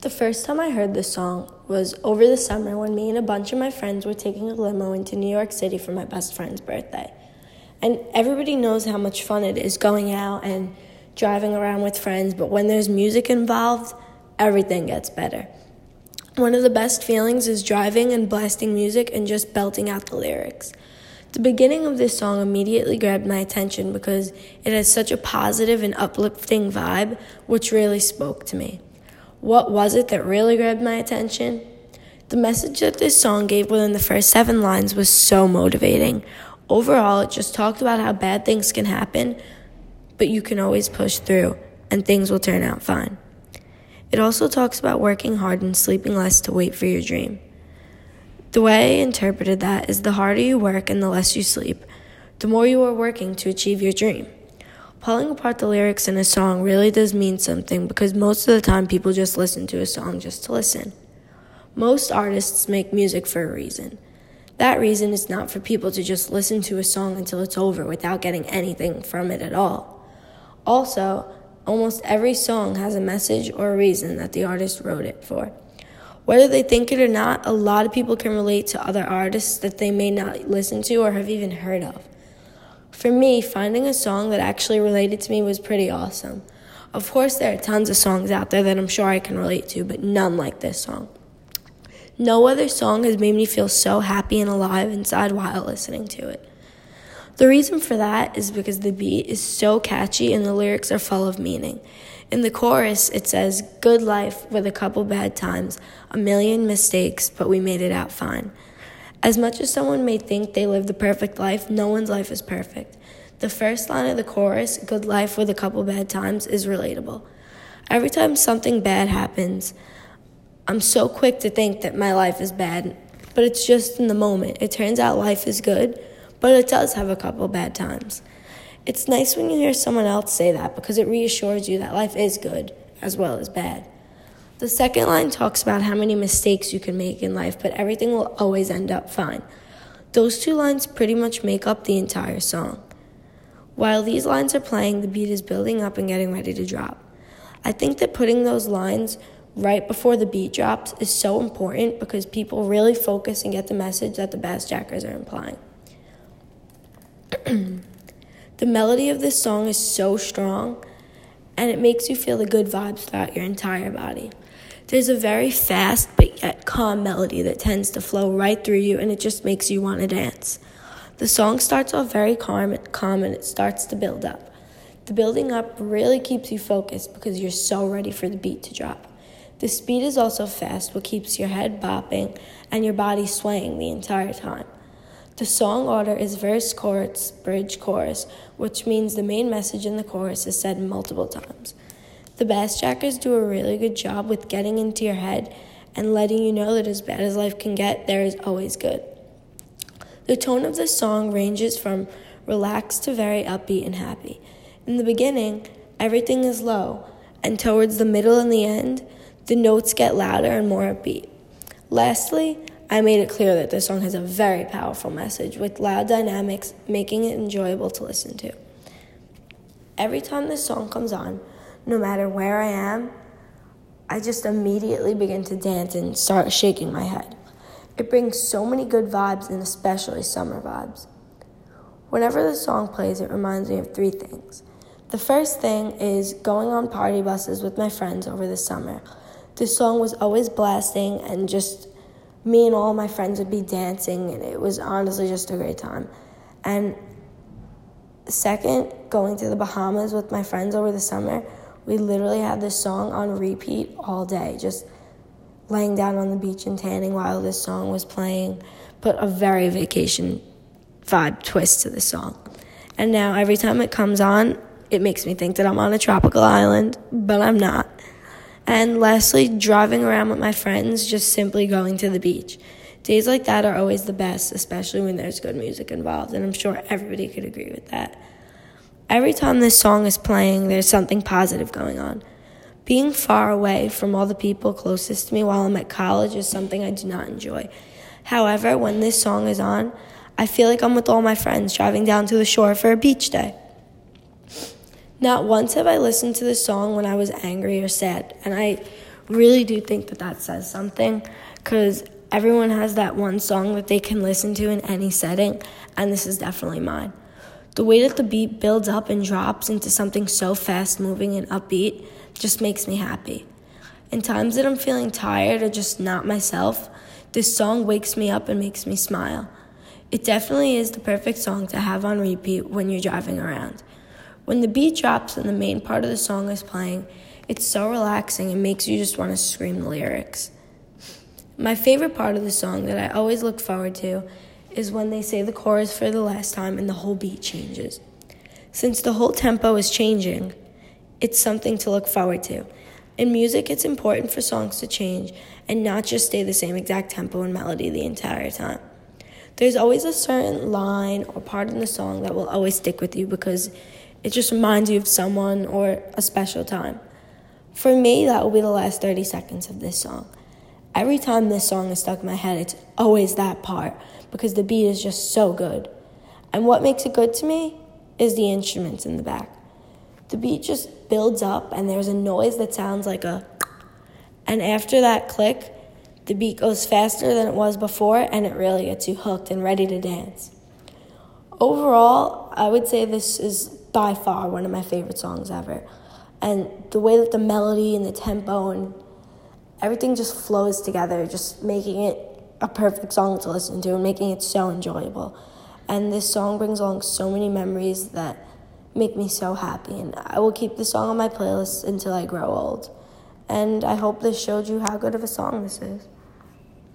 The first time I heard this song was over the summer when me and a bunch of my friends were taking a limo into New York City for my best friend's birthday. And everybody knows how much fun it is going out and driving around with friends, but when there's music involved, everything gets better. One of the best feelings is driving and blasting music and just belting out the lyrics. The beginning of this song immediately grabbed my attention because it has such a positive and uplifting vibe, which really spoke to me. What was it that really grabbed my attention? The message that this song gave within the first seven lines was so motivating. Overall, it just talked about how bad things can happen, but you can always push through and things will turn out fine. It also talks about working hard and sleeping less to wait for your dream. The way I interpreted that is the harder you work and the less you sleep, the more you are working to achieve your dream. Pulling apart the lyrics in a song really does mean something because most of the time people just listen to a song just to listen. Most artists make music for a reason. That reason is not for people to just listen to a song until it's over without getting anything from it at all. Also, almost every song has a message or a reason that the artist wrote it for. Whether they think it or not, a lot of people can relate to other artists that they may not listen to or have even heard of. For me, finding a song that actually related to me was pretty awesome. Of course, there are tons of songs out there that I'm sure I can relate to, but none like this song. No other song has made me feel so happy and alive inside while listening to it. The reason for that is because the beat is so catchy and the lyrics are full of meaning. In the chorus, it says, Good life with a couple bad times, a million mistakes, but we made it out fine. As much as someone may think they live the perfect life, no one's life is perfect. The first line of the chorus, good life with a couple bad times, is relatable. Every time something bad happens, I'm so quick to think that my life is bad, but it's just in the moment. It turns out life is good, but it does have a couple bad times. It's nice when you hear someone else say that because it reassures you that life is good as well as bad. The second line talks about how many mistakes you can make in life, but everything will always end up fine. Those two lines pretty much make up the entire song. While these lines are playing, the beat is building up and getting ready to drop. I think that putting those lines right before the beat drops is so important because people really focus and get the message that the Bassjackers are implying. the melody of this song is so strong and it makes you feel the good vibes throughout your entire body. There's a very fast but yet calm melody that tends to flow right through you and it just makes you want to dance. The song starts off very calm, calm and it starts to build up. The building up really keeps you focused because you're so ready for the beat to drop. The speed is also fast, what keeps your head bopping and your body swaying the entire time. The song order is verse, chorus, bridge, chorus, which means the main message in the chorus is said multiple times. The Bassjackers do a really good job with getting into your head and letting you know that as bad as life can get, there is always good. The tone of the song ranges from relaxed to very upbeat and happy. In the beginning, everything is low, and towards the middle and the end, the notes get louder and more upbeat. Lastly, I made it clear that this song has a very powerful message with loud dynamics, making it enjoyable to listen to. Every time this song comes on, no matter where I am, I just immediately begin to dance and start shaking my head. It brings so many good vibes and especially summer vibes. Whenever the song plays, it reminds me of three things. The first thing is going on party buses with my friends over the summer. This song was always blasting, and just me and all my friends would be dancing, and it was honestly just a great time. And second, going to the Bahamas with my friends over the summer we literally had this song on repeat all day, just laying down on the beach and tanning while this song was playing. Put a very vacation vibe twist to the song. And now every time it comes on, it makes me think that I'm on a tropical island, but I'm not. And lastly, driving around with my friends, just simply going to the beach. Days like that are always the best, especially when there's good music involved, and I'm sure everybody could agree with that. Every time this song is playing, there's something positive going on. Being far away from all the people closest to me while I'm at college is something I do not enjoy. However, when this song is on, I feel like I'm with all my friends driving down to the shore for a beach day. Not once have I listened to this song when I was angry or sad, and I really do think that that says something because everyone has that one song that they can listen to in any setting, and this is definitely mine. The way that the beat builds up and drops into something so fast moving and upbeat just makes me happy. In times that I'm feeling tired or just not myself, this song wakes me up and makes me smile. It definitely is the perfect song to have on repeat when you're driving around. When the beat drops and the main part of the song is playing, it's so relaxing and makes you just want to scream the lyrics. My favorite part of the song that I always look forward to is when they say the chorus for the last time and the whole beat changes. Since the whole tempo is changing, it's something to look forward to. In music, it's important for songs to change and not just stay the same exact tempo and melody the entire time. There's always a certain line or part in the song that will always stick with you because it just reminds you of someone or a special time. For me, that will be the last 30 seconds of this song. Every time this song is stuck in my head, it's always that part because the beat is just so good. And what makes it good to me is the instruments in the back. The beat just builds up and there's a noise that sounds like a and after that click, the beat goes faster than it was before and it really gets you hooked and ready to dance. Overall, I would say this is by far one of my favorite songs ever. And the way that the melody and the tempo and everything just flows together, just making it a perfect song to listen to and making it so enjoyable. And this song brings along so many memories that make me so happy. And I will keep this song on my playlist until I grow old. And I hope this showed you how good of a song this is.